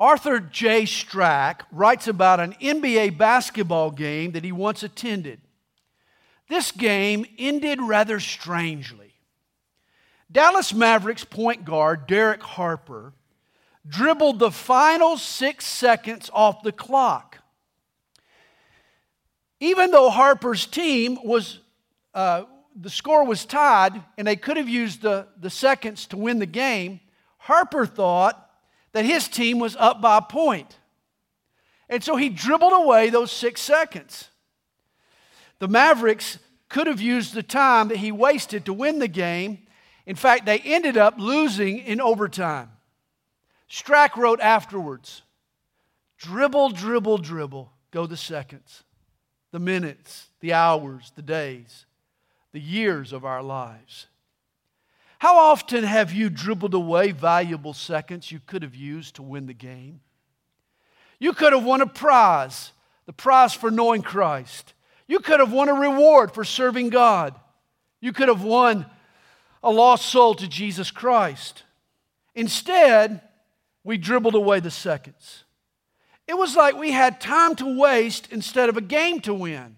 Arthur J. Strack writes about an NBA basketball game that he once attended. This game ended rather strangely. Dallas Mavericks point guard Derek Harper dribbled the final six seconds off the clock. Even though Harper's team was, uh, the score was tied and they could have used the, the seconds to win the game, Harper thought that his team was up by a point. And so he dribbled away those six seconds. The Mavericks could have used the time that he wasted to win the game. In fact, they ended up losing in overtime. Strack wrote afterwards dribble, dribble, dribble, go the seconds, the minutes, the hours, the days, the years of our lives. How often have you dribbled away valuable seconds you could have used to win the game? You could have won a prize, the prize for knowing Christ. You could have won a reward for serving God. You could have won a lost soul to Jesus Christ. Instead, we dribbled away the seconds. It was like we had time to waste instead of a game to win.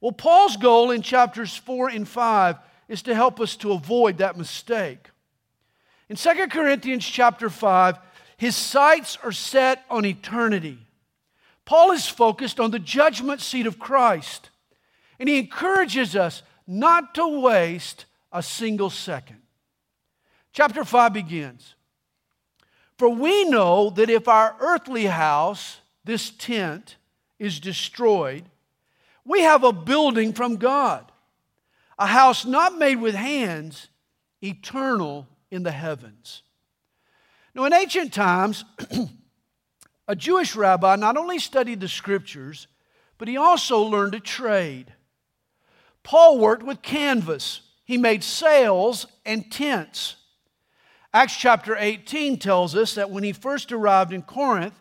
Well, Paul's goal in chapters 4 and 5 is to help us to avoid that mistake. In 2 Corinthians chapter 5, his sights are set on eternity. Paul is focused on the judgment seat of Christ, and he encourages us not to waste a single second. Chapter 5 begins for we know that if our earthly house, this tent, is destroyed, we have a building from God, a house not made with hands, eternal in the heavens. Now, in ancient times, a Jewish rabbi not only studied the scriptures, but he also learned a trade. Paul worked with canvas, he made sails and tents. Acts chapter 18 tells us that when he first arrived in Corinth,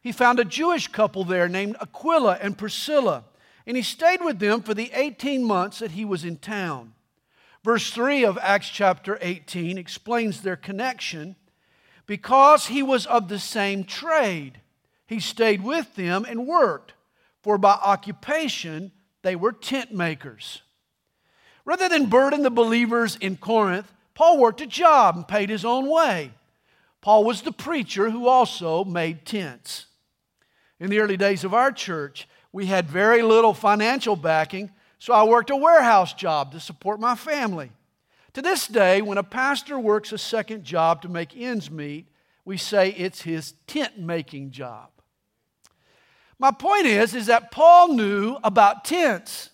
he found a Jewish couple there named Aquila and Priscilla, and he stayed with them for the 18 months that he was in town. Verse 3 of Acts chapter 18 explains their connection. Because he was of the same trade, he stayed with them and worked, for by occupation they were tent makers. Rather than burden the believers in Corinth, Paul worked a job and paid his own way. Paul was the preacher who also made tents. In the early days of our church, we had very little financial backing, so I worked a warehouse job to support my family. To this day, when a pastor works a second job to make ends meet, we say it's his tent making job. My point is, is that Paul knew about tents.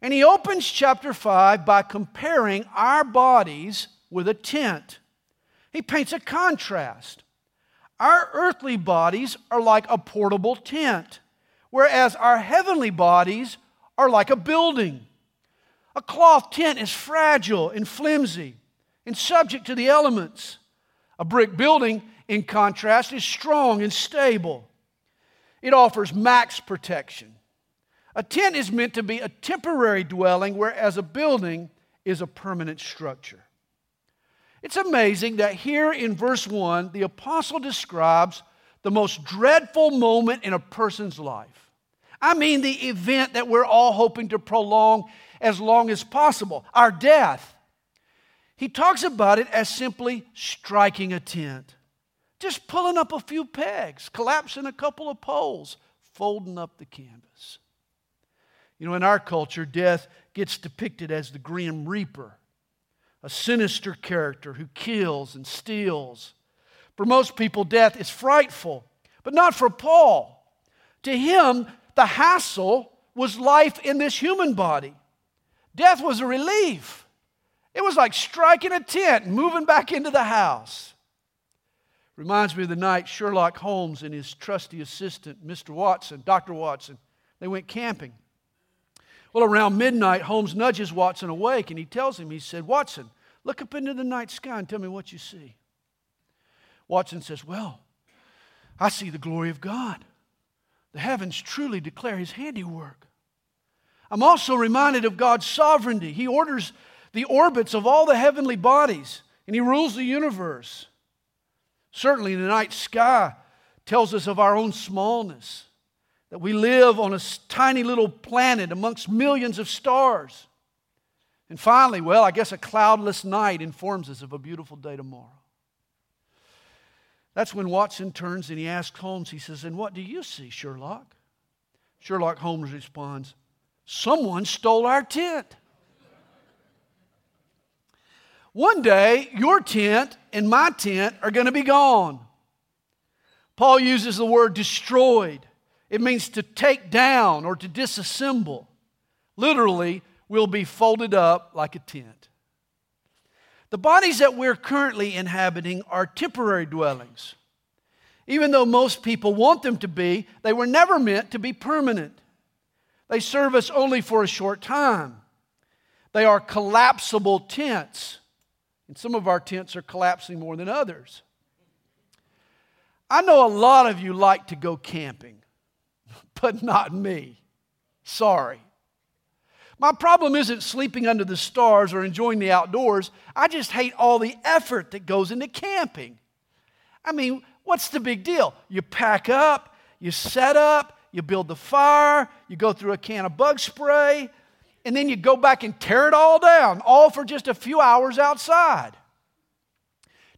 And he opens chapter 5 by comparing our bodies with a tent. He paints a contrast. Our earthly bodies are like a portable tent, whereas our heavenly bodies are like a building. A cloth tent is fragile and flimsy and subject to the elements. A brick building, in contrast, is strong and stable. It offers max protection. A tent is meant to be a temporary dwelling, whereas a building is a permanent structure. It's amazing that here in verse 1, the apostle describes the most dreadful moment in a person's life. I mean, the event that we're all hoping to prolong as long as possible our death. He talks about it as simply striking a tent, just pulling up a few pegs, collapsing a couple of poles, folding up the canvas. You know, in our culture, death gets depicted as the grim reaper, a sinister character who kills and steals. For most people, death is frightful, but not for Paul. To him, the hassle was life in this human body. Death was a relief. It was like striking a tent and moving back into the house. Reminds me of the night Sherlock Holmes and his trusty assistant, Mr. Watson, Dr. Watson, they went camping. Well, around midnight, Holmes nudges Watson awake and he tells him, he said, Watson, look up into the night sky and tell me what you see. Watson says, Well, I see the glory of God. The heavens truly declare his handiwork. I'm also reminded of God's sovereignty. He orders the orbits of all the heavenly bodies and he rules the universe. Certainly, the night sky tells us of our own smallness, that we live on a tiny little planet amongst millions of stars. And finally, well, I guess a cloudless night informs us of a beautiful day tomorrow. That's when Watson turns and he asks Holmes, he says, And what do you see, Sherlock? Sherlock Holmes responds, Someone stole our tent. One day, your tent and my tent are going to be gone. Paul uses the word destroyed. It means to take down or to disassemble. Literally, we'll be folded up like a tent. The bodies that we're currently inhabiting are temporary dwellings. Even though most people want them to be, they were never meant to be permanent. They serve us only for a short time. They are collapsible tents. And some of our tents are collapsing more than others. I know a lot of you like to go camping, but not me. Sorry. My problem isn't sleeping under the stars or enjoying the outdoors. I just hate all the effort that goes into camping. I mean, what's the big deal? You pack up, you set up, you build the fire, you go through a can of bug spray, and then you go back and tear it all down, all for just a few hours outside.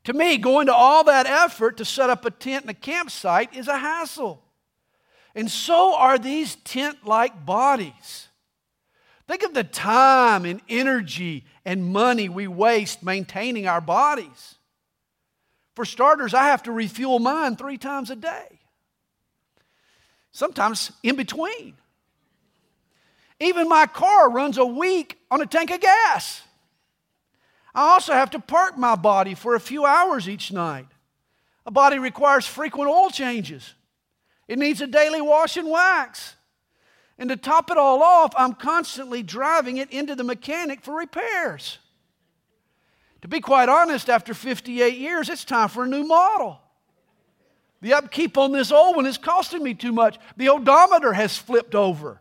To me, going to all that effort to set up a tent and a campsite is a hassle. And so are these tent like bodies. Think of the time and energy and money we waste maintaining our bodies. For starters, I have to refuel mine three times a day, sometimes in between. Even my car runs a week on a tank of gas. I also have to park my body for a few hours each night. A body requires frequent oil changes, it needs a daily wash and wax. And to top it all off, I'm constantly driving it into the mechanic for repairs. To be quite honest, after 58 years, it's time for a new model. The upkeep on this old one is costing me too much. The odometer has flipped over.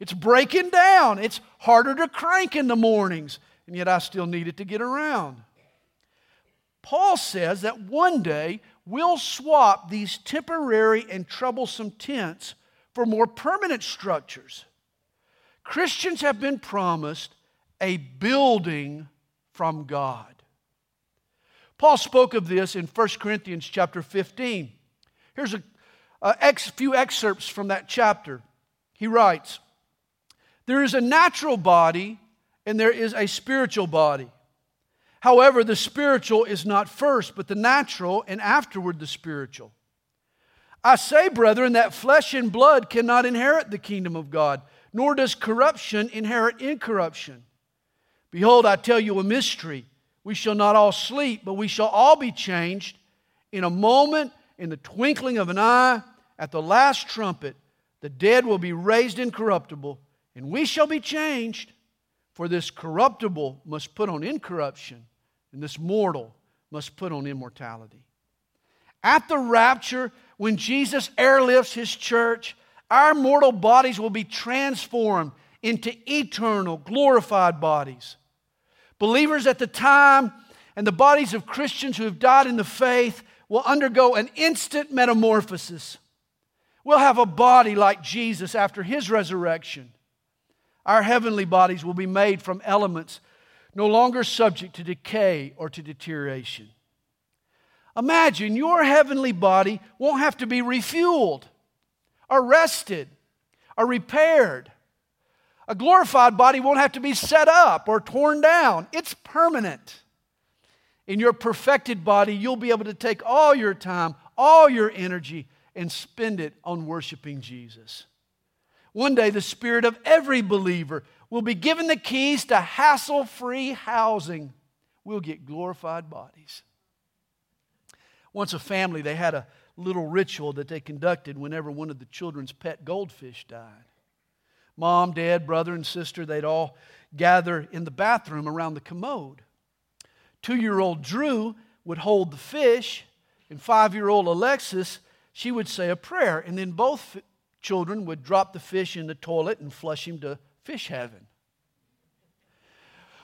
It's breaking down. It's harder to crank in the mornings and yet I still need it to get around. Paul says that one day we'll swap these temporary and troublesome tents for more permanent structures. Christians have been promised a building from God. Paul spoke of this in 1 Corinthians chapter 15. Here's a, a ex, few excerpts from that chapter. He writes, There is a natural body and there is a spiritual body. However, the spiritual is not first, but the natural, and afterward the spiritual. I say, brethren, that flesh and blood cannot inherit the kingdom of God, nor does corruption inherit incorruption. Behold, I tell you a mystery. We shall not all sleep, but we shall all be changed in a moment, in the twinkling of an eye, at the last trumpet. The dead will be raised incorruptible, and we shall be changed. For this corruptible must put on incorruption, and this mortal must put on immortality. At the rapture, when Jesus airlifts his church, our mortal bodies will be transformed into eternal, glorified bodies. Believers at the time and the bodies of Christians who have died in the faith will undergo an instant metamorphosis. We'll have a body like Jesus after his resurrection. Our heavenly bodies will be made from elements no longer subject to decay or to deterioration. Imagine your heavenly body won't have to be refueled, arrested, or repaired. A glorified body won't have to be set up or torn down. It's permanent. In your perfected body, you'll be able to take all your time, all your energy, and spend it on worshiping Jesus. One day, the spirit of every believer will be given the keys to hassle free housing. We'll get glorified bodies. Once a family, they had a little ritual that they conducted whenever one of the children's pet goldfish died. Mom, dad, brother, and sister, they'd all gather in the bathroom around the commode. Two year old Drew would hold the fish, and five year old Alexis, she would say a prayer, and then both children would drop the fish in the toilet and flush him to fish heaven.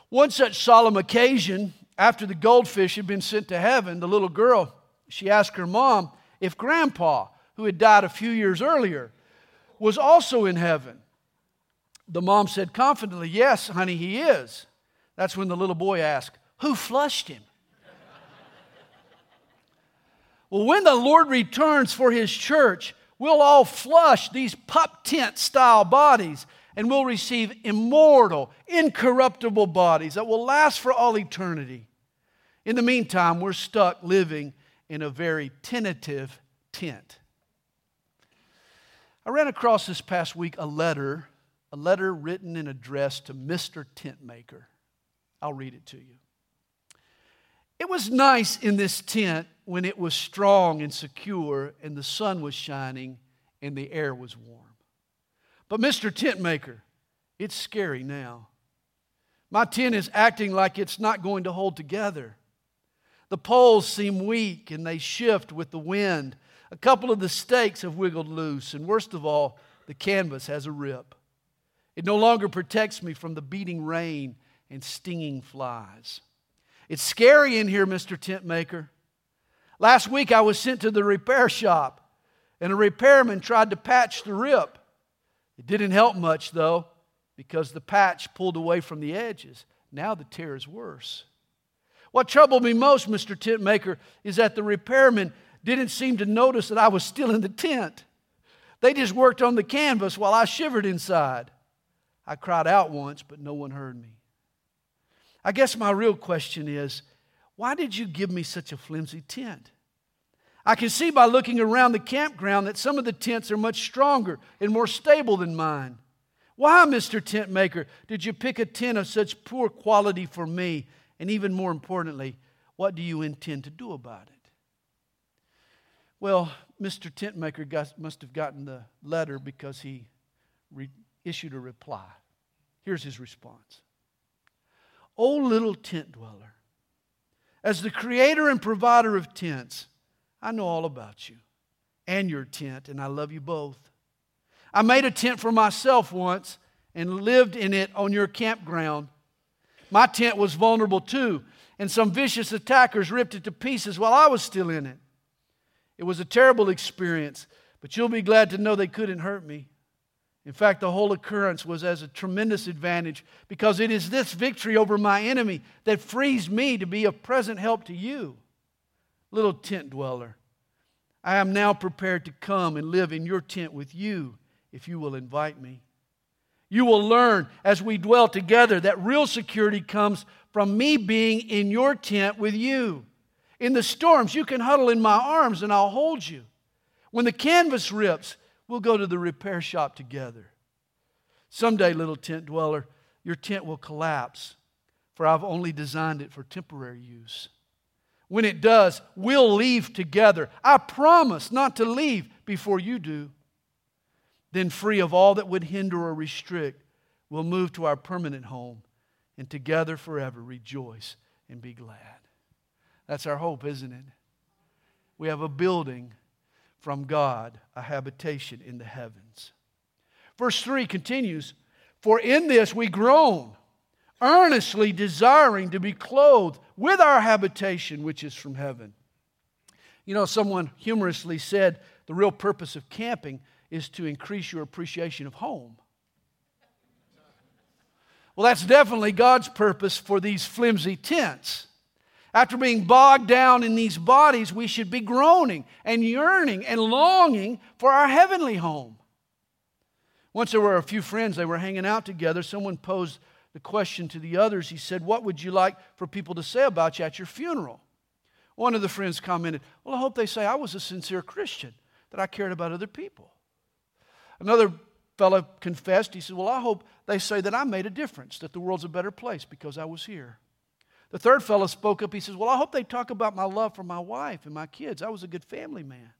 One such solemn occasion, after the goldfish had been sent to heaven, the little girl she asked her mom if grandpa, who had died a few years earlier, was also in heaven. The mom said confidently, Yes, honey, he is. That's when the little boy asked, Who flushed him? well, when the Lord returns for his church, we'll all flush these pup tent style bodies and we'll receive immortal, incorruptible bodies that will last for all eternity. In the meantime, we're stuck living in a very tentative tent. I ran across this past week a letter, a letter written and addressed to Mr. Tentmaker. I'll read it to you. It was nice in this tent when it was strong and secure and the sun was shining and the air was warm. But, Mr. Tentmaker, it's scary now. My tent is acting like it's not going to hold together. The poles seem weak and they shift with the wind. A couple of the stakes have wiggled loose, and worst of all, the canvas has a rip. It no longer protects me from the beating rain and stinging flies. It's scary in here, Mr. Tent Maker. Last week I was sent to the repair shop, and a repairman tried to patch the rip. It didn't help much, though, because the patch pulled away from the edges. Now the tear is worse. What troubled me most, Mr. Tentmaker, is that the repairmen didn't seem to notice that I was still in the tent. They just worked on the canvas while I shivered inside. I cried out once, but no one heard me. I guess my real question is why did you give me such a flimsy tent? I can see by looking around the campground that some of the tents are much stronger and more stable than mine. Why, Mr. Tentmaker, did you pick a tent of such poor quality for me and even more importantly, what do you intend to do about it? Well, Mr. Tentmaker got, must have gotten the letter because he re- issued a reply. Here's his response O little tent dweller, as the creator and provider of tents, I know all about you and your tent, and I love you both. I made a tent for myself once and lived in it on your campground my tent was vulnerable too, and some vicious attackers ripped it to pieces while I was still in it. It was a terrible experience, but you'll be glad to know they couldn't hurt me. In fact, the whole occurrence was as a tremendous advantage because it is this victory over my enemy that frees me to be a present help to you. Little tent dweller, I am now prepared to come and live in your tent with you if you will invite me. You will learn as we dwell together that real security comes from me being in your tent with you. In the storms, you can huddle in my arms and I'll hold you. When the canvas rips, we'll go to the repair shop together. Someday, little tent dweller, your tent will collapse, for I've only designed it for temporary use. When it does, we'll leave together. I promise not to leave before you do. Then, free of all that would hinder or restrict, we'll move to our permanent home and together forever rejoice and be glad. That's our hope, isn't it? We have a building from God, a habitation in the heavens. Verse 3 continues For in this we groan, earnestly desiring to be clothed with our habitation which is from heaven. You know, someone humorously said the real purpose of camping is to increase your appreciation of home. Well, that's definitely God's purpose for these flimsy tents. After being bogged down in these bodies, we should be groaning and yearning and longing for our heavenly home. Once there were a few friends, they were hanging out together. Someone posed the question to the others. He said, What would you like for people to say about you at your funeral? One of the friends commented, Well, I hope they say I was a sincere Christian, that I cared about other people. Another fellow confessed, he said, Well, I hope they say that I made a difference, that the world's a better place because I was here. The third fellow spoke up. He says, Well, I hope they talk about my love for my wife and my kids. I was a good family man.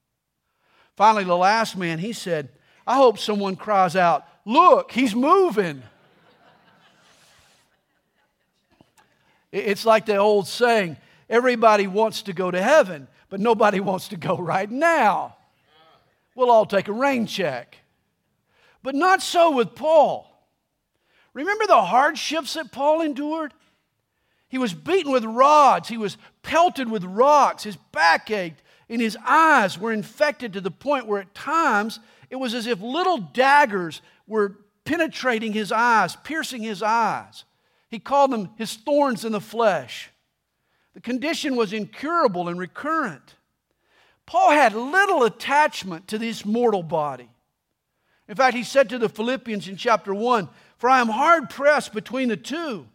Finally, the last man, he said, I hope someone cries out, Look, he's moving. it's like the old saying everybody wants to go to heaven, but nobody wants to go right now. We'll all take a rain check. But not so with Paul. Remember the hardships that Paul endured? He was beaten with rods, he was pelted with rocks, his back ached, and his eyes were infected to the point where at times it was as if little daggers were penetrating his eyes, piercing his eyes. He called them his thorns in the flesh. The condition was incurable and recurrent. Paul had little attachment to this mortal body. In fact, he said to the Philippians in chapter 1 For I am hard pressed between the two,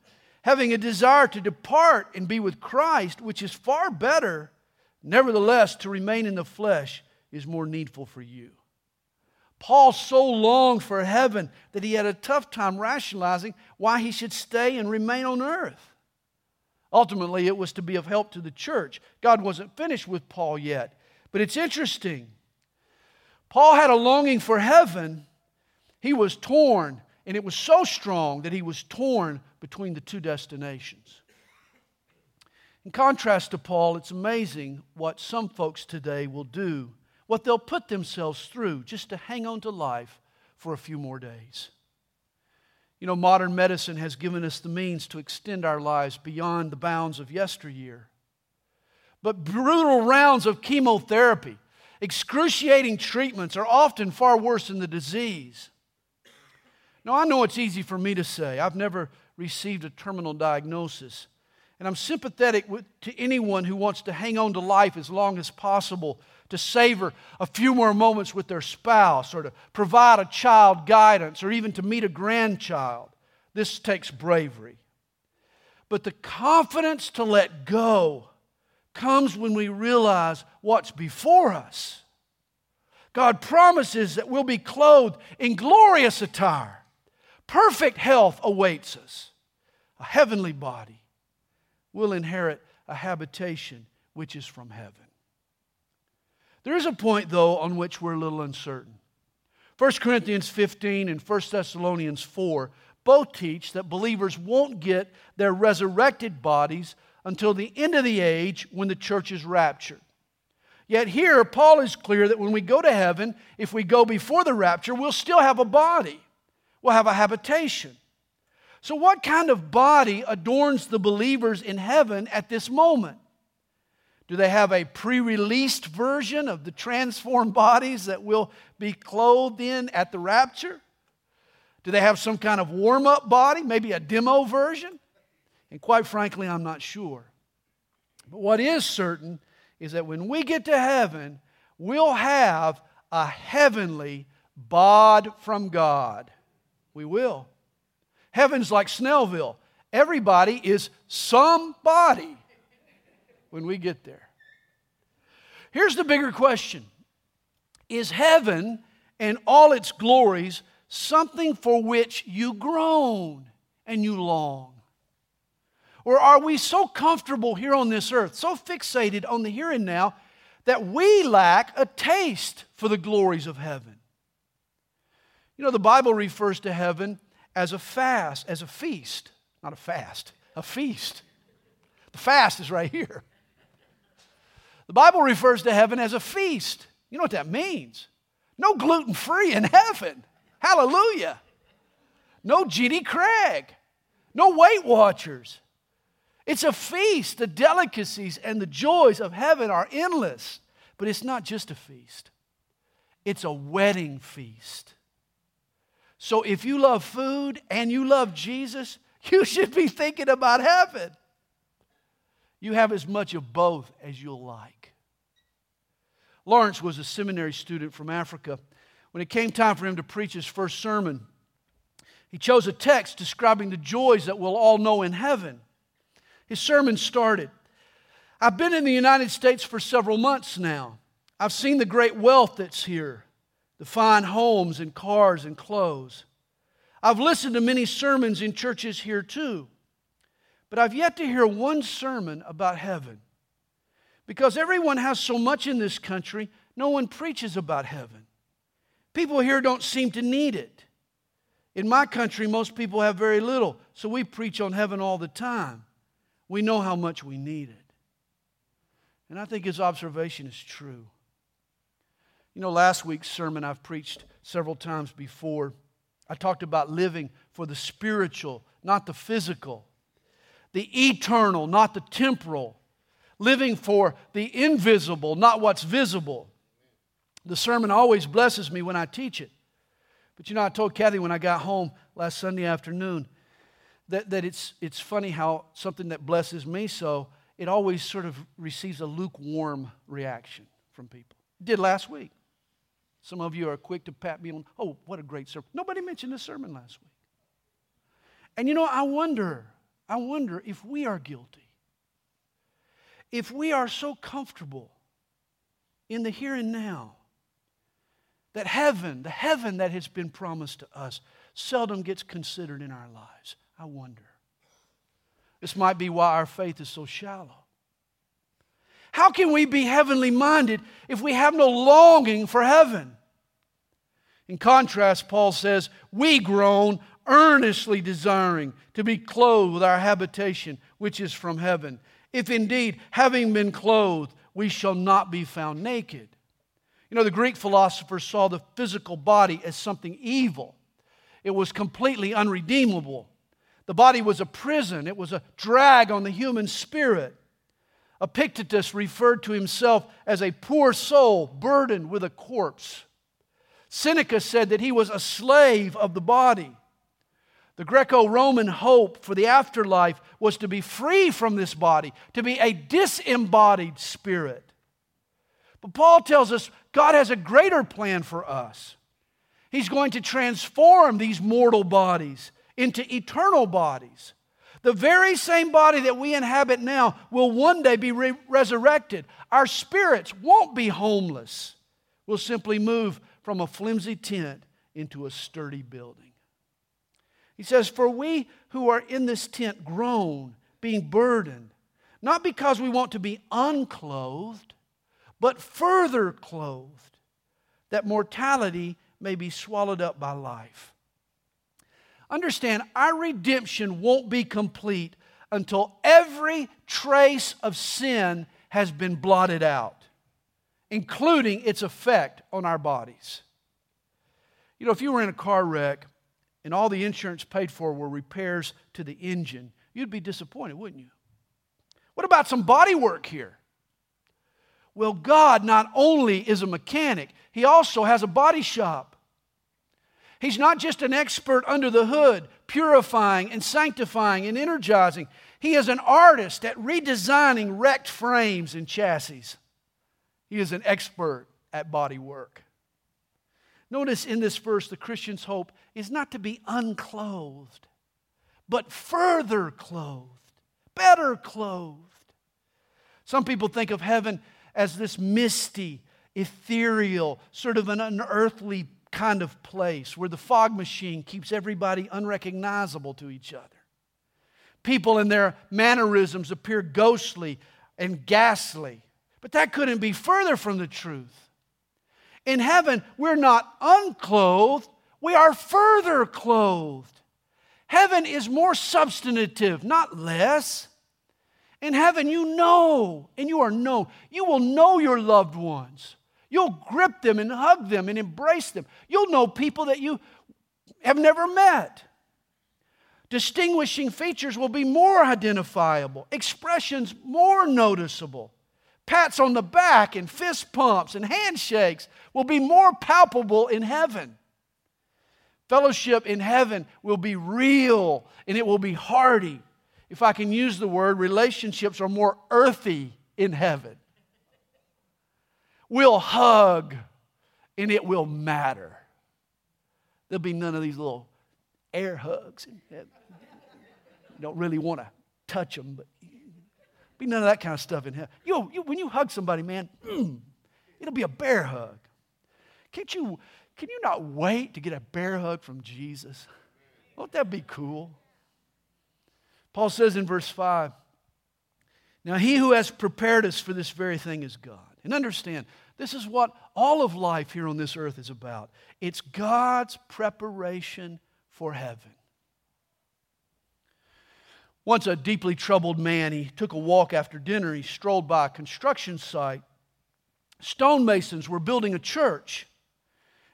having a desire to depart and be with Christ, which is far better. Nevertheless, to remain in the flesh is more needful for you. Paul so longed for heaven that he had a tough time rationalizing why he should stay and remain on earth. Ultimately, it was to be of help to the church. God wasn't finished with Paul yet. But it's interesting. Paul had a longing for heaven. He was torn, and it was so strong that he was torn between the two destinations. In contrast to Paul, it's amazing what some folks today will do, what they'll put themselves through just to hang on to life for a few more days. You know, modern medicine has given us the means to extend our lives beyond the bounds of yesteryear. But brutal rounds of chemotherapy, excruciating treatments are often far worse than the disease. Now, I know it's easy for me to say. I've never received a terminal diagnosis. And I'm sympathetic with, to anyone who wants to hang on to life as long as possible, to savor a few more moments with their spouse, or to provide a child guidance, or even to meet a grandchild. This takes bravery. But the confidence to let go comes when we realize what's before us. God promises that we'll be clothed in glorious attire. Perfect health awaits us, a heavenly body. We'll inherit a habitation which is from heaven. There is a point, though, on which we're a little uncertain. 1 Corinthians 15 and 1 Thessalonians 4 both teach that believers won't get their resurrected bodies until the end of the age when the church is raptured. Yet here, Paul is clear that when we go to heaven, if we go before the rapture, we'll still have a body, we'll have a habitation. So, what kind of body adorns the believers in heaven at this moment? Do they have a pre released version of the transformed bodies that will be clothed in at the rapture? Do they have some kind of warm up body, maybe a demo version? And quite frankly, I'm not sure. But what is certain is that when we get to heaven, we'll have a heavenly bod from God. We will. Heaven's like Snellville. Everybody is somebody when we get there. Here's the bigger question Is heaven and all its glories something for which you groan and you long? Or are we so comfortable here on this earth, so fixated on the here and now, that we lack a taste for the glories of heaven? You know, the Bible refers to heaven as a fast, as a feast, not a fast, a feast. The fast is right here. The Bible refers to heaven as a feast. You know what that means? No gluten free in heaven. Hallelujah. No Jenny Craig. No Weight Watchers. It's a feast. The delicacies and the joys of heaven are endless. But it's not just a feast, it's a wedding feast. So if you love food and you love Jesus, you should be thinking about heaven. You have as much of both as you'll like. Lawrence was a seminary student from Africa. When it came time for him to preach his first sermon, he chose a text describing the joys that we'll all know in heaven. His sermon started I've been in the United States for several months now. I've seen the great wealth that's here, the fine homes and cars and clothes. I've listened to many sermons in churches here too, but I've yet to hear one sermon about heaven. Because everyone has so much in this country, no one preaches about heaven. People here don't seem to need it. In my country, most people have very little, so we preach on heaven all the time. We know how much we need it. And I think his observation is true. You know, last week's sermon I've preached several times before. I talked about living for the spiritual, not the physical, the eternal, not the temporal, living for the invisible, not what's visible. The sermon always blesses me when I teach it. But you know, I told Kathy when I got home last Sunday afternoon that, that it's, it's funny how something that blesses me so, it always sort of receives a lukewarm reaction from people. It did last week. Some of you are quick to pat me on, oh, what a great sermon. Nobody mentioned the sermon last week. And you know, I wonder, I wonder if we are guilty. If we are so comfortable in the here and now that heaven, the heaven that has been promised to us, seldom gets considered in our lives. I wonder. This might be why our faith is so shallow. How can we be heavenly minded if we have no longing for heaven? In contrast, Paul says, We groan, earnestly desiring to be clothed with our habitation, which is from heaven. If indeed, having been clothed, we shall not be found naked. You know, the Greek philosophers saw the physical body as something evil, it was completely unredeemable. The body was a prison, it was a drag on the human spirit. Epictetus referred to himself as a poor soul burdened with a corpse. Seneca said that he was a slave of the body. The Greco Roman hope for the afterlife was to be free from this body, to be a disembodied spirit. But Paul tells us God has a greater plan for us. He's going to transform these mortal bodies into eternal bodies. The very same body that we inhabit now will one day be re- resurrected. Our spirits won't be homeless. We'll simply move from a flimsy tent into a sturdy building. He says, For we who are in this tent groan, being burdened, not because we want to be unclothed, but further clothed, that mortality may be swallowed up by life. Understand, our redemption won't be complete until every trace of sin has been blotted out, including its effect on our bodies. You know, if you were in a car wreck and all the insurance paid for were repairs to the engine, you'd be disappointed, wouldn't you? What about some body work here? Well, God not only is a mechanic, He also has a body shop. He's not just an expert under the hood, purifying and sanctifying and energizing. He is an artist at redesigning wrecked frames and chassis. He is an expert at body work. Notice in this verse, the Christian's hope is not to be unclothed, but further clothed, better clothed. Some people think of heaven as this misty, ethereal, sort of an unearthly kind of place where the fog machine keeps everybody unrecognizable to each other. People and their mannerisms appear ghostly and ghastly. But that couldn't be further from the truth. In heaven, we're not unclothed, we are further clothed. Heaven is more substantive, not less. In heaven, you know, and you are known. You will know your loved ones. You'll grip them and hug them and embrace them. You'll know people that you have never met. Distinguishing features will be more identifiable, expressions more noticeable. Pats on the back and fist pumps and handshakes will be more palpable in heaven. Fellowship in heaven will be real and it will be hearty. If I can use the word, relationships are more earthy in heaven. We'll hug and it will matter. There'll be none of these little air hugs. You don't really want to touch them, but be none of that kind of stuff in heaven. You, you, when you hug somebody, man, mm, it'll be a bear hug. Can't you, can you not wait to get a bear hug from Jesus? Won't that be cool? Paul says in verse 5 Now he who has prepared us for this very thing is God. And understand, this is what all of life here on this earth is about it's God's preparation for heaven. Once a deeply troubled man, he took a walk after dinner. He strolled by a construction site. Stonemasons were building a church.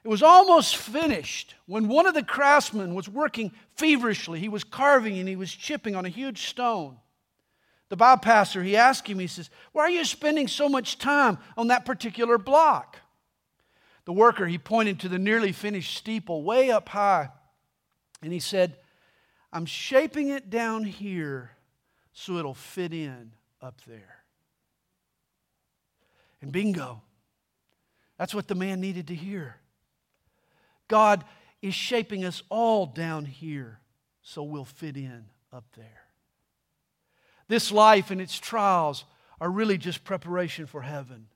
It was almost finished when one of the craftsmen was working feverishly. He was carving and he was chipping on a huge stone. The bypasser, he asked him, he says, Why are you spending so much time on that particular block? The worker, he pointed to the nearly finished steeple way up high, and he said, I'm shaping it down here so it'll fit in up there. And bingo, that's what the man needed to hear. God is shaping us all down here so we'll fit in up there. This life and its trials are really just preparation for heaven.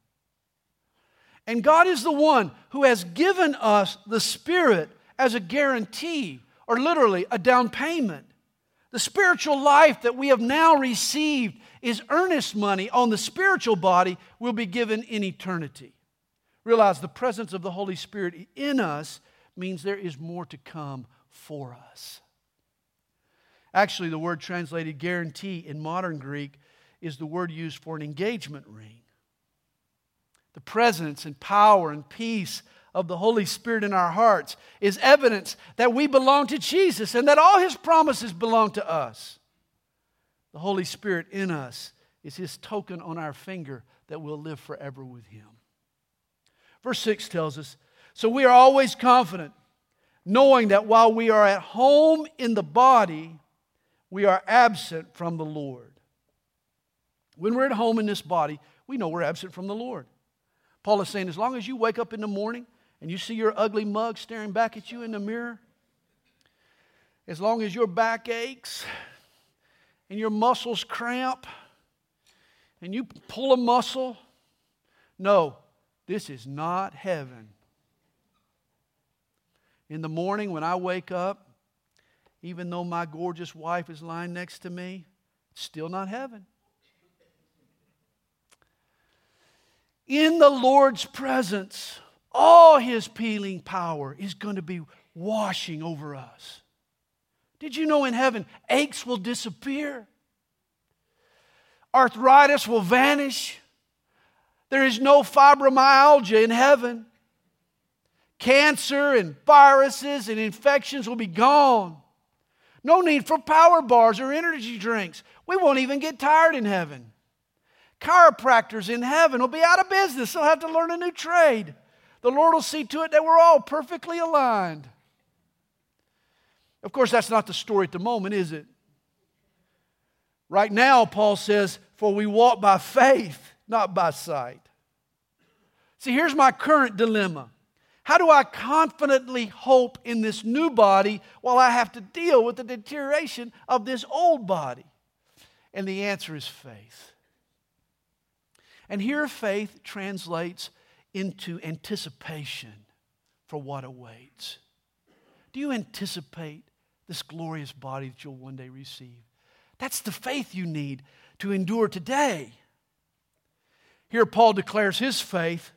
And God is the one who has given us the Spirit as a guarantee, or literally a down payment. The spiritual life that we have now received is earnest money on the spiritual body will be given in eternity. Realize the presence of the Holy Spirit in us means there is more to come for us. Actually, the word translated guarantee in modern Greek is the word used for an engagement ring. The presence and power and peace of the Holy Spirit in our hearts is evidence that we belong to Jesus and that all His promises belong to us. The Holy Spirit in us is His token on our finger that we'll live forever with Him. Verse 6 tells us So we are always confident, knowing that while we are at home in the body, we are absent from the Lord. When we're at home in this body, we know we're absent from the Lord. Paul is saying, as long as you wake up in the morning and you see your ugly mug staring back at you in the mirror, as long as your back aches and your muscles cramp and you pull a muscle, no, this is not heaven. In the morning when I wake up, even though my gorgeous wife is lying next to me, it's still not heaven. In the Lord's presence, all his peeling power is going to be washing over us. Did you know in heaven, aches will disappear? Arthritis will vanish. There is no fibromyalgia in heaven. Cancer and viruses and infections will be gone. No need for power bars or energy drinks. We won't even get tired in heaven. Chiropractors in heaven will be out of business. They'll have to learn a new trade. The Lord will see to it that we're all perfectly aligned. Of course, that's not the story at the moment, is it? Right now, Paul says, For we walk by faith, not by sight. See, here's my current dilemma. How do I confidently hope in this new body while I have to deal with the deterioration of this old body? And the answer is faith. And here, faith translates into anticipation for what awaits. Do you anticipate this glorious body that you'll one day receive? That's the faith you need to endure today. Here, Paul declares his faith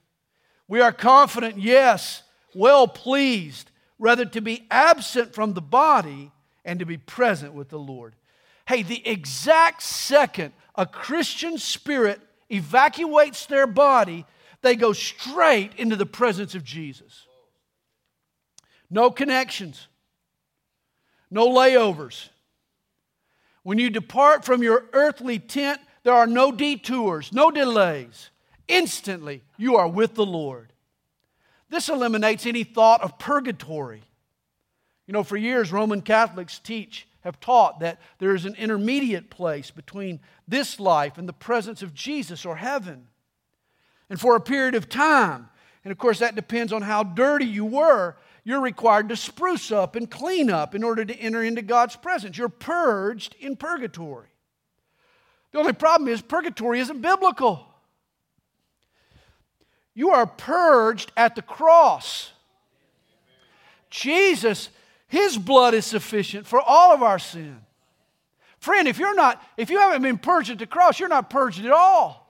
we are confident, yes, well pleased, rather to be absent from the body and to be present with the Lord. Hey, the exact second a Christian spirit evacuates their body, they go straight into the presence of Jesus. No connections, no layovers. When you depart from your earthly tent, there are no detours, no delays instantly you are with the Lord. This eliminates any thought of purgatory. You know, for years, Roman Catholics teach, have taught that there is an intermediate place between this life and the presence of Jesus or heaven. And for a period of time, and of course, that depends on how dirty you were, you're required to spruce up and clean up in order to enter into God's presence. You're purged in purgatory. The only problem is, purgatory isn't biblical. You are purged at the cross. Jesus, his blood is sufficient for all of our sin. Friend, if you're not, if you haven't been purged at the cross, you're not purged at all.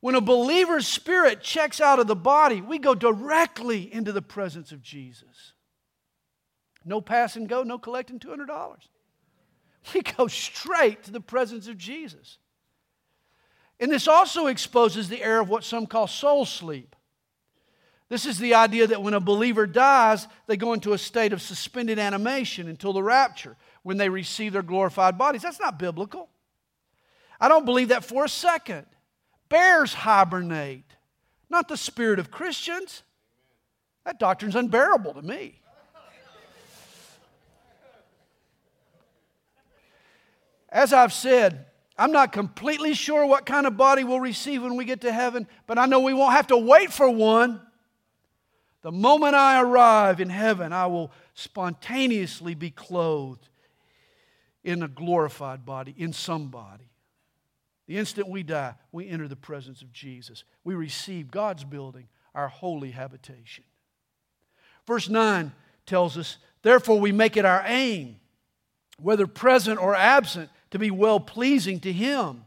When a believer's spirit checks out of the body, we go directly into the presence of Jesus. No pass and go, no collecting $200. We go straight to the presence of Jesus. And this also exposes the error of what some call soul sleep. This is the idea that when a believer dies, they go into a state of suspended animation until the rapture when they receive their glorified bodies. That's not biblical. I don't believe that for a second. Bears hibernate, not the spirit of Christians. That doctrine's unbearable to me. As I've said, I'm not completely sure what kind of body we'll receive when we get to heaven, but I know we won't have to wait for one. The moment I arrive in heaven, I will spontaneously be clothed in a glorified body, in somebody. The instant we die, we enter the presence of Jesus. We receive God's building, our holy habitation. Verse 9 tells us, Therefore, we make it our aim, whether present or absent, to be well pleasing to Him.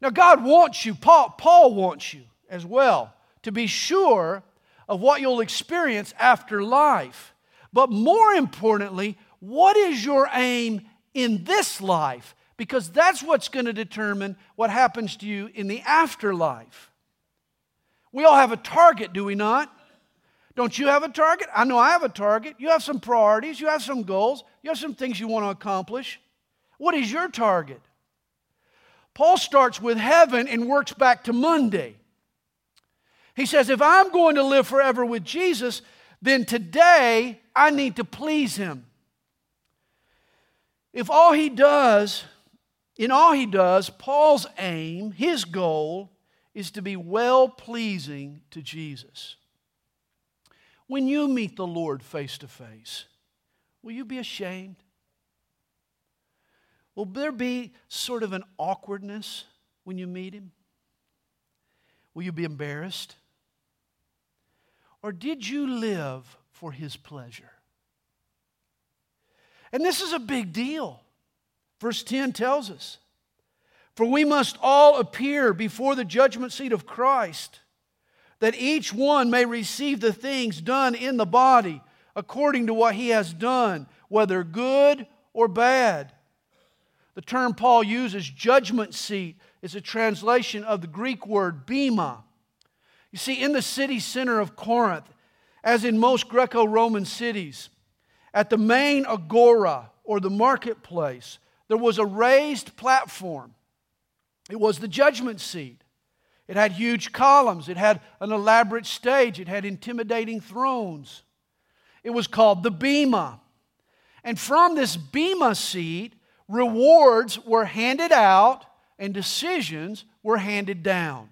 Now, God wants you, Paul, Paul wants you as well, to be sure of what you'll experience after life. But more importantly, what is your aim in this life? Because that's what's going to determine what happens to you in the afterlife. We all have a target, do we not? Don't you have a target? I know I have a target. You have some priorities, you have some goals, you have some things you want to accomplish. What is your target? Paul starts with heaven and works back to Monday. He says, if I'm going to live forever with Jesus, then today I need to please him. If all he does, in all he does, Paul's aim, his goal, is to be well pleasing to Jesus. When you meet the Lord face to face, will you be ashamed? Will there be sort of an awkwardness when you meet him? Will you be embarrassed? Or did you live for his pleasure? And this is a big deal. Verse 10 tells us For we must all appear before the judgment seat of Christ, that each one may receive the things done in the body according to what he has done, whether good or bad. The term Paul uses, judgment seat, is a translation of the Greek word bema. You see, in the city center of Corinth, as in most Greco Roman cities, at the main agora or the marketplace, there was a raised platform. It was the judgment seat. It had huge columns, it had an elaborate stage, it had intimidating thrones. It was called the Bema. And from this Bema seat, rewards were handed out and decisions were handed down.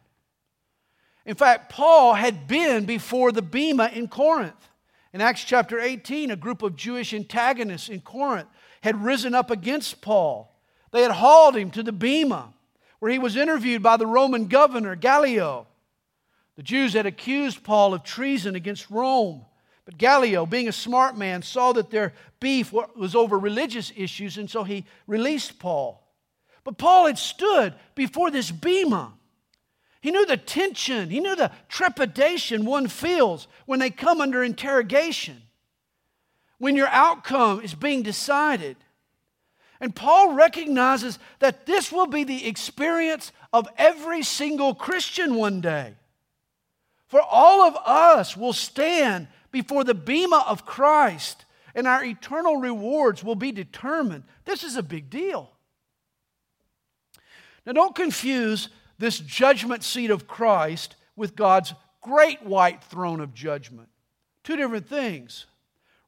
In fact, Paul had been before the Bema in Corinth. In Acts chapter 18, a group of Jewish antagonists in Corinth had risen up against Paul. They had hauled him to the Bema, where he was interviewed by the Roman governor, Gallio. The Jews had accused Paul of treason against Rome. But Gallio, being a smart man, saw that their beef was over religious issues, and so he released Paul. But Paul had stood before this Bema he knew the tension, he knew the trepidation one feels when they come under interrogation, when your outcome is being decided. And Paul recognizes that this will be the experience of every single Christian one day. For all of us will stand before the bema of Christ, and our eternal rewards will be determined. This is a big deal. Now, don't confuse this judgment seat of Christ with God's great white throne of judgment. Two different things.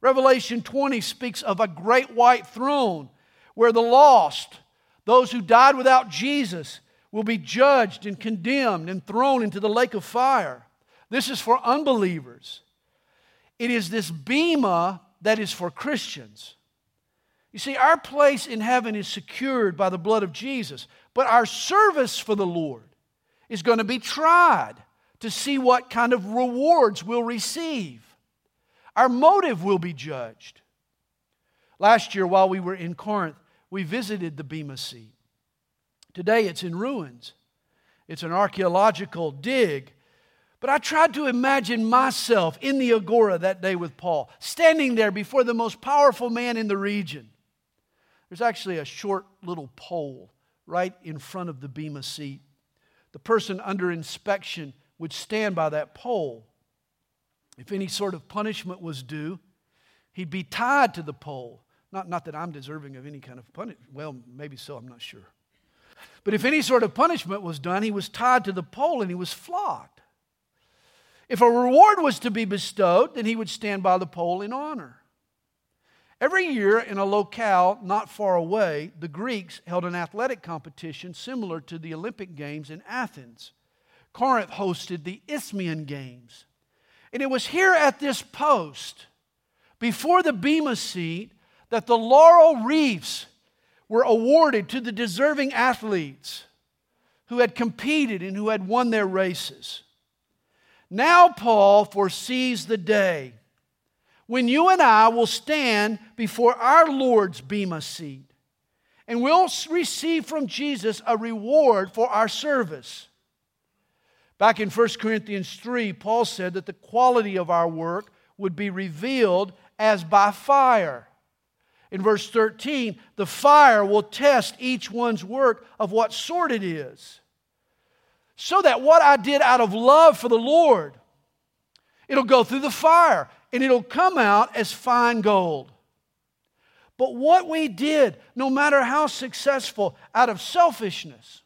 Revelation 20 speaks of a great white throne where the lost, those who died without Jesus, will be judged and condemned and thrown into the lake of fire. This is for unbelievers. It is this bema that is for Christians. You see, our place in heaven is secured by the blood of Jesus, but our service for the Lord is going to be tried to see what kind of rewards we'll receive. Our motive will be judged. Last year, while we were in Corinth, we visited the Bema Seat. Today, it's in ruins. It's an archaeological dig. But I tried to imagine myself in the Agora that day with Paul, standing there before the most powerful man in the region. There's actually a short little pole right in front of the Bema seat. The person under inspection would stand by that pole. If any sort of punishment was due, he'd be tied to the pole. Not, not that I'm deserving of any kind of punishment. Well, maybe so, I'm not sure. But if any sort of punishment was done, he was tied to the pole and he was flogged. If a reward was to be bestowed, then he would stand by the pole in honor. Every year in a locale not far away, the Greeks held an athletic competition similar to the Olympic Games in Athens. Corinth hosted the Isthmian Games. And it was here at this post, before the Bema seat, that the laurel wreaths were awarded to the deserving athletes who had competed and who had won their races. Now, Paul foresees the day when you and I will stand before our Lord's Bema seat and we'll receive from Jesus a reward for our service. Back in 1 Corinthians 3, Paul said that the quality of our work would be revealed as by fire. In verse 13, the fire will test each one's work of what sort it is. So that what I did out of love for the Lord, it'll go through the fire and it'll come out as fine gold. But what we did, no matter how successful, out of selfishness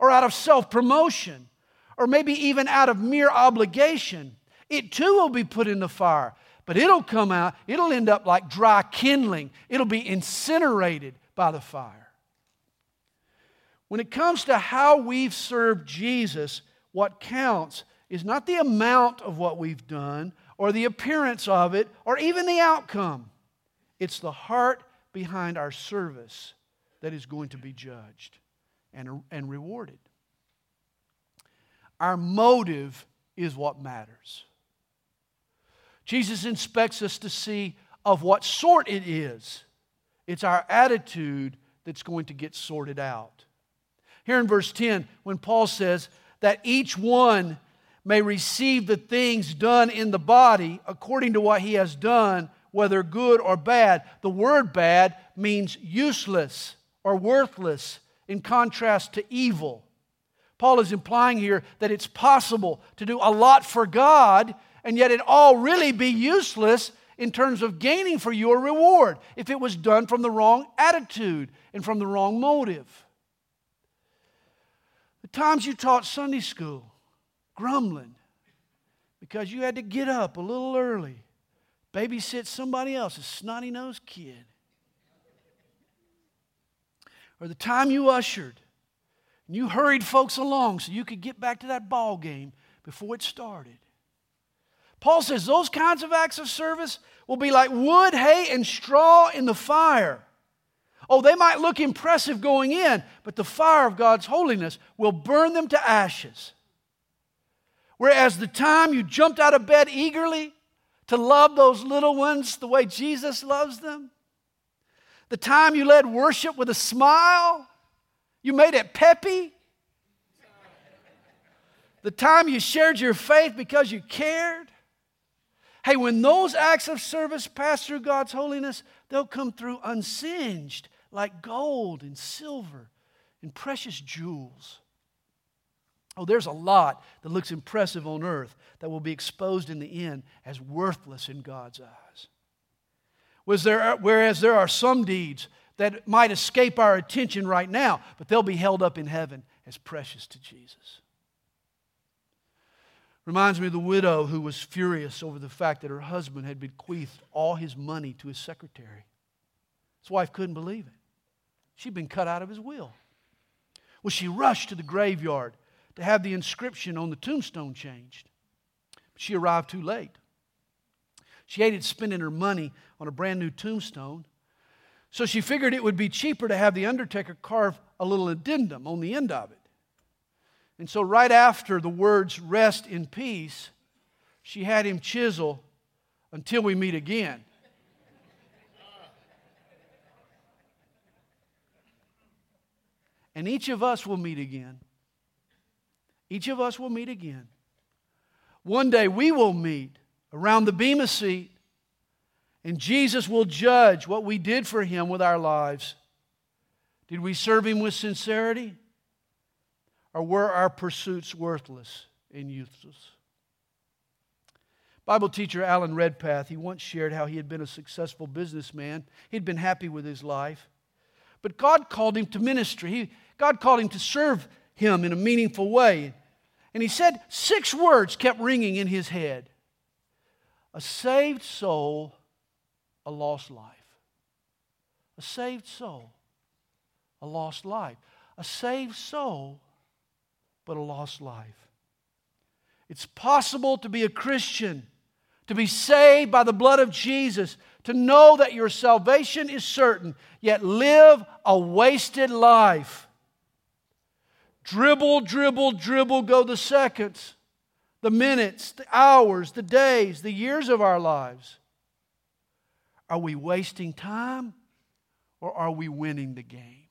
or out of self promotion or maybe even out of mere obligation, it too will be put in the fire. But it'll come out, it'll end up like dry kindling, it'll be incinerated by the fire. When it comes to how we've served Jesus, what counts is not the amount of what we've done or the appearance of it or even the outcome. It's the heart behind our service that is going to be judged and, and rewarded. Our motive is what matters. Jesus inspects us to see of what sort it is. It's our attitude that's going to get sorted out. Here in verse 10, when Paul says that each one may receive the things done in the body according to what he has done, whether good or bad, the word bad means useless or worthless in contrast to evil. Paul is implying here that it's possible to do a lot for God and yet it all really be useless in terms of gaining for your reward if it was done from the wrong attitude and from the wrong motive. The times you taught Sunday school, grumbling because you had to get up a little early, babysit somebody else's snotty nosed kid. Or the time you ushered and you hurried folks along so you could get back to that ball game before it started. Paul says those kinds of acts of service will be like wood, hay, and straw in the fire. Oh, they might look impressive going in, but the fire of God's holiness will burn them to ashes. Whereas the time you jumped out of bed eagerly to love those little ones the way Jesus loves them, the time you led worship with a smile, you made it peppy, the time you shared your faith because you cared, Hey, when those acts of service pass through God's holiness, they'll come through unsinged like gold and silver and precious jewels. Oh, there's a lot that looks impressive on earth that will be exposed in the end as worthless in God's eyes. Was there, Whereas there are some deeds that might escape our attention right now, but they'll be held up in heaven as precious to Jesus. Reminds me of the widow who was furious over the fact that her husband had bequeathed all his money to his secretary. His wife couldn't believe it. She'd been cut out of his will. Well, she rushed to the graveyard to have the inscription on the tombstone changed. She arrived too late. She hated spending her money on a brand new tombstone. So she figured it would be cheaper to have the undertaker carve a little addendum on the end of it. And so, right after the words rest in peace, she had him chisel until we meet again. And each of us will meet again. Each of us will meet again. One day we will meet around the Bema seat, and Jesus will judge what we did for him with our lives. Did we serve him with sincerity? Or were our pursuits worthless and useless? Bible teacher Alan Redpath, he once shared how he had been a successful businessman. He'd been happy with his life. But God called him to ministry. He, God called him to serve him in a meaningful way. And he said six words kept ringing in his head a saved soul, a lost life. A saved soul, a lost life. A saved soul, but a lost life. It's possible to be a Christian, to be saved by the blood of Jesus, to know that your salvation is certain, yet live a wasted life. Dribble, dribble, dribble go the seconds, the minutes, the hours, the days, the years of our lives. Are we wasting time or are we winning the game?